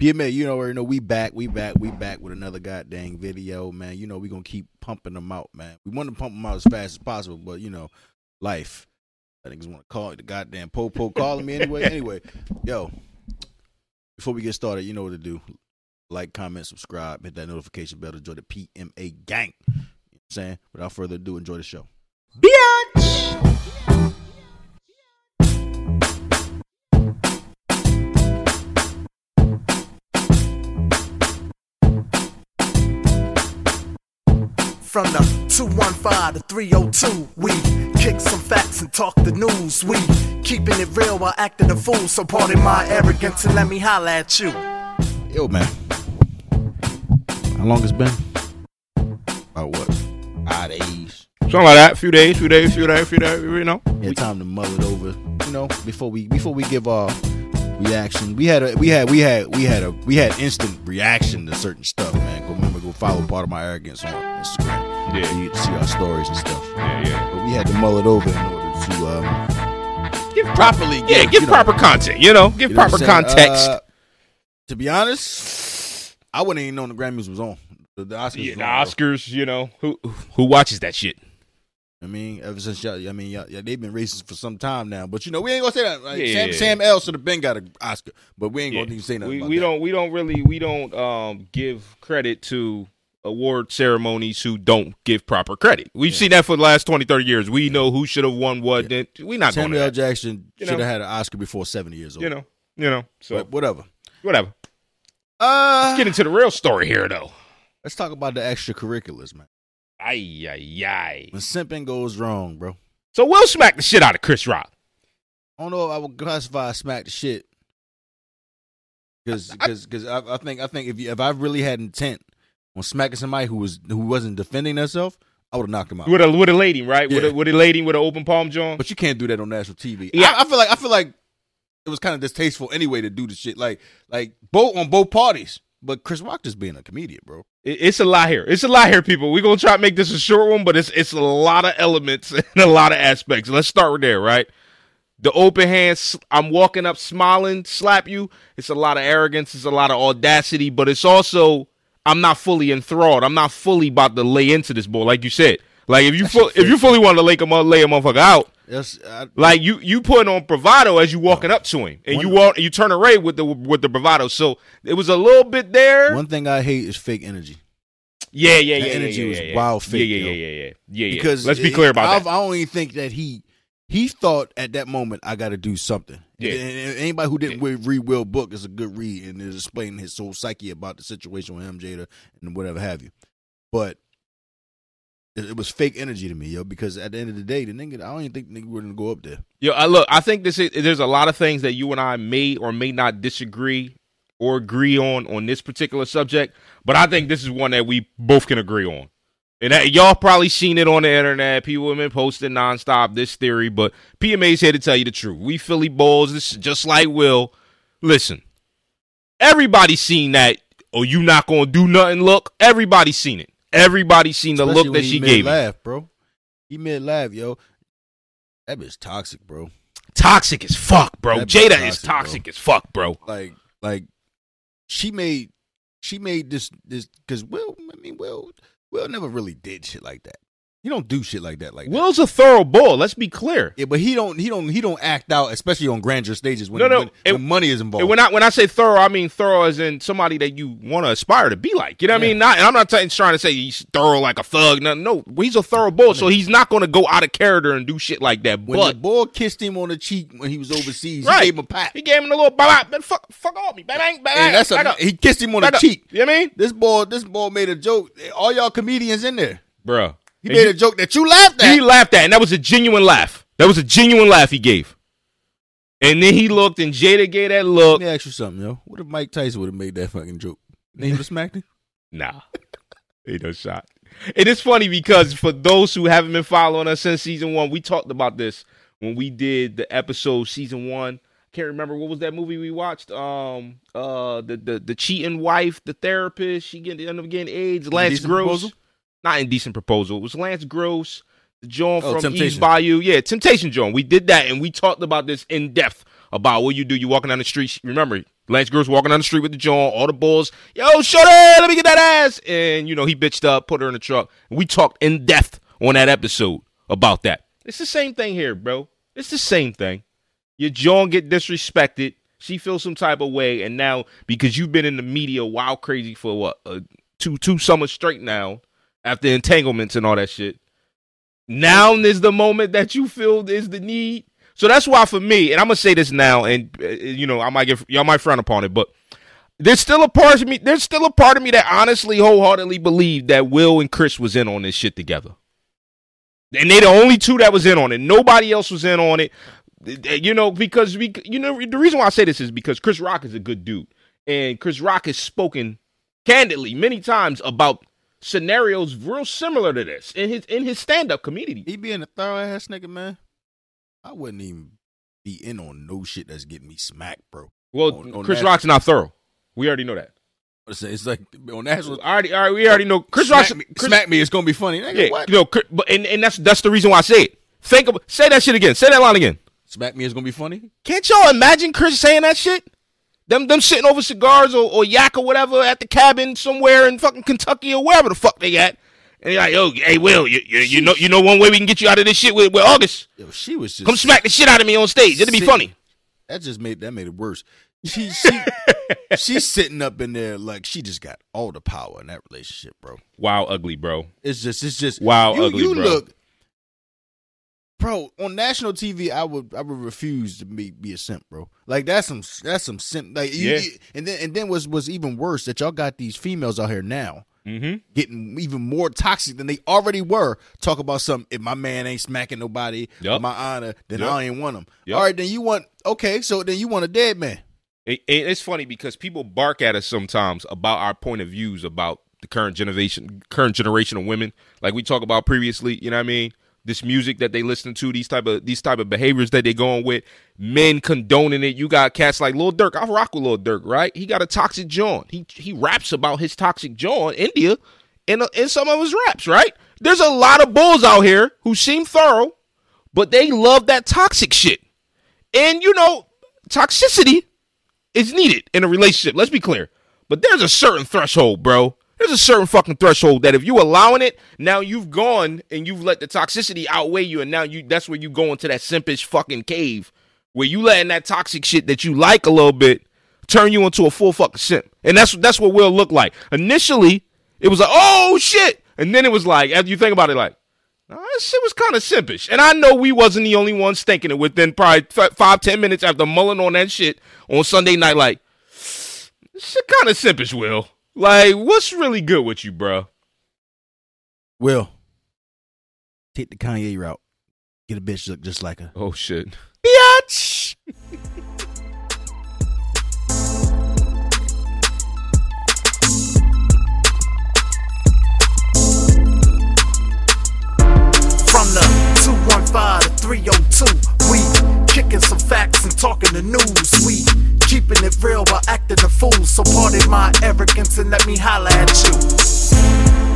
PMA, you know, you know, we back, we back, we back with another goddamn video, man. You know, we gonna keep pumping them out, man. We want to pump them out as fast as possible, but you know, life. I think it's want to call it the goddamn popo calling me anyway. anyway, yo, before we get started, you know what to do. Like, comment, subscribe, hit that notification bell to join the PMA gang. You know what I'm saying? Without further ado, enjoy the show. Bitch! From the 215 to 302, we kick some facts and talk the news. We keeping it real while acting a fool. So pardon my arrogance and let me holla at you. Yo, man. How long it's been? About what? Five days. Something like that. Few days, few days, few days, few days. You know. Yeah, time to mull it over. You know, before we before we give our reaction, we had a we had we had we had a we had instant reaction to certain stuff, man. Go remember, go follow pardon my arrogance on Instagram. Yeah. so you see our stories and stuff. Yeah, yeah. But we had to mull it over in order to um, Give properly. Yeah, give, give you know, proper content. You know, give you know proper context. Uh, to be honest, I wouldn't even known the Grammys was on. The, the Oscars. yeah, the on, bro. Oscars. You know, who who watches that shit? I mean, ever since y'all, I mean, y'all, yeah, they've been racist for some time now. But you know, we ain't gonna say that. Like, Yeah, Sam, yeah, yeah. Sam L should have been got an Oscar, but we ain't Yeah. gonna even say nothing. We about we that. don't we don't really we don't um give credit to award ceremonies who don't give proper credit. We've seen that for the last 20, 30 years. We know who should have won what. Then we not going Samuel L. Jackson should have had an Oscar before seventy years old. You know, you know. So but whatever. whatever. Uh, Let's get into the real story here, though. let's talk about the extracurriculars, man. Ay ay ay. When simping goes wrong, bro. So we'll smack the shit out of Chris Rock. I don't know if I would classify smack the shit because I- I, I think I think if you, if I really had intent on smacking somebody who was who wasn't defending themselves, I would have knocked him out. With a with a lady, right? With Yeah. a with a lady with an open palm joint. But you can't do that on national TV. Yeah. I, I feel like I feel like it was kind of distasteful anyway to do the shit like like both on both parties. But Chris Rock just being a comedian, bro. It- It's a lot here. It's a lot here, people. We're gonna try to make this a short one, but it's it's a lot of elements and a lot of aspects. Let's start with there, right? The open hands, I'm walking up smiling, slap you. It's a lot of arrogance, it's a lot of audacity, but it's also I'm not fully enthralled. I'm not fully about to lay into this boy, like you said. Like if you full, if you fully want to lay a lay a motherfucker out, Yes, I, like you you putting on bravado as you walking up to him, and you walk you turn away with the with the bravado. So it was a little bit there. one thing I hate is fake energy Yeah, yeah, The yeah. energy yeah, was yeah, yeah. wild fake, Yeah, yeah, yeah, yeah, yeah, yeah. yeah. because let's be it- clear about I, that. I don't even think that he he thought at that moment I got to do something. Yeah. And- anybody who didn't read, read Will Book is a good read and is explaining his whole psyche about the situation with Jada, and whatever have you. But it, was fake energy to me, yo. Because at the end of the day, the nigga, I don't even think the nigga wouldn't go up there. Yo, I look, I think this is there's a lot of things that you and I may or may not disagree or agree on on this particular subject, but I think this is one that we both can agree on. And that, y'all probably seen it on the internet. People have been posting nonstop this theory, but PMA's here to tell you the truth. We Philly Bulls, this is just like Will. Listen, everybody's seen that. Oh, you not gonna do nothing? Look, everybody's seen it. Everybody's seen the Especially look that he she gave. laugh, bro. He mid laugh, yo. That bitch toxic, bro. Toxic as fuck, bro. That Jada is toxic, toxic as fuck, bro. Like, like she made she made this this because Will, I mean, Will, Will never really did shit like that. He don't do shit like that, like that. Will's a thorough bull. Let's be clear. Yeah, but he don't he don't he don't act out, especially on grandeur stages when No, no, when, it- when money is involved. When I when I say thorough, I mean thorough as in somebody that you want to aspire to be like. You know what I mean? Not, and I'm not t- trying to say he's thorough like a thug. No, no, he's a thorough bull. So he's not going to go out of character and do shit like that. when the But boy kissed him on the cheek when he was overseas, Right. he gave him a pat. he gave him a little bye bye. Fuck, fuck off me, bang bang bang. And that's a, up, he kissed him on the up. cheek. You know what I mean, This boy, this boy made a joke. All y'all comedians in there. bro? He made a joke that you laughed at. He laughed at, and that was a genuine laugh. That was a genuine laugh he gave. And then he looked, and Jada gave that look. Let me ask you something, yo. What if Mike Tyson would have made that fucking joke? Then he would have smacked him. Nah, ain't no shot. And It is funny because for those who haven't been following us since season one, we talked about this when we did the episode season one. I can't remember what was that movie we watched. Um, uh, the the the cheating wife, the therapist. She get ended up getting AIDS. Lance Gross, Proposal? Not indecent proposal. It was Lance Gross, the John Oh, from Temptation. East Bayou. Yeah, Temptation John. We did that and we talked about this in depth about what you do. You walking down the street. Remember, Lance Gross walking down the street with the John, all the bulls. Yo, shut up, let me get that ass. And you know he bitched up, put her in the truck. We talked in depth on that episode about that. It's the same thing here, bro. It's the same thing. Your John get disrespected. She feels some type of way, and now because you've been in the media wild crazy for what uh, two two summers straight now, after entanglements and all that shit. Now is the moment that you feel is the need. So that's why for me, and I'm gonna say this now, and uh, you know I might get y'all might frown upon it, but there's still a part of me. There's still a part of me that honestly, wholeheartedly believe that Will and Chris was in on this shit together. And they the only two that was in on it. Nobody else was in on it. You know, because we, you know, the reason why I say this is because Chris Rock is a good dude, and Chris Rock has spoken candidly many times about scenarios real similar to this in his in his stand up community. He being a thorough ass nigga, man. I wouldn't even be in on no shit that's getting me smacked, bro. Well, On- on Chris that- Rock's not thorough. We already know that. It's, like on national. I already, all right, we already know Chris smack Rock's me, Chris, smack me. It's gonna be funny. Nigga, yeah, what? you know, but and, and that's that's the reason why I say it. Think of say that shit again. Say that line again. Smack me. It's gonna be funny. Can't y'all imagine Chris saying that shit? Them them sitting over cigars or, or yak or whatever at the cabin somewhere in fucking Kentucky or wherever the fuck they at. And they're like, yo, hey Will, you, you, you know you know one way we can get you out of this shit with, with August. Yo, she was just Come smack the shit out of me on stage. It'll be Sit- funny. That just made that made it worse. She she she's sitting up in there like she just got all the power in that relationship, bro. Wow, ugly, bro. It's just it's just Wow, You, ugly, you bro. look, bro. On national TV, I would I would refuse to be be a simp, bro. Like that's some that's some simp. Like you, Yeah. you- and then and then was was even worse that y'all got these females out here now Mm-hmm. getting even more toxic than they already were. Talk about something. If my man ain't smacking nobody, Yup. my honor, then Yup. I ain't want him. Yup. All right, then you want okay. So then you want a dead man. It, it- it's funny because people bark at us sometimes about our point of views about the current generation, current generation of women. Like we talked about previously, you know what I mean? This music that they listen to, these type of these type of behaviors that they going with, men condoning it. You got cats like Lil Durk. I rock with Lil Durk, right? He got a toxic John. He he raps about his toxic John, India, in a, in some of his raps, right? There's a lot of bulls out here who seem thorough, but they love that toxic shit. And you know, toxicity is needed in a relationship. Let's be clear. But there's a certain threshold, bro. There's a certain fucking threshold that if you allowing it, now you've gone and you've let the toxicity outweigh you, and now you that's where you go into that simpish fucking cave where you letting that toxic shit that you like a little bit turn you into a full fucking simp. And that's that's what will look like. Initially, it was like, oh shit. And then it was like, after you think about it, like, that shit was kind of simpish. And I know we wasn't the only ones thinking it within probably f- five, ten minutes after mulling on that shit on Sunday night, like, this shit kind of simpish, Will. Like, what's really good with you, bro? Will take the Kanye route. Get a bitch look just like her. Oh, shit. Bitch. So pardon my arrogance and let me holla at you.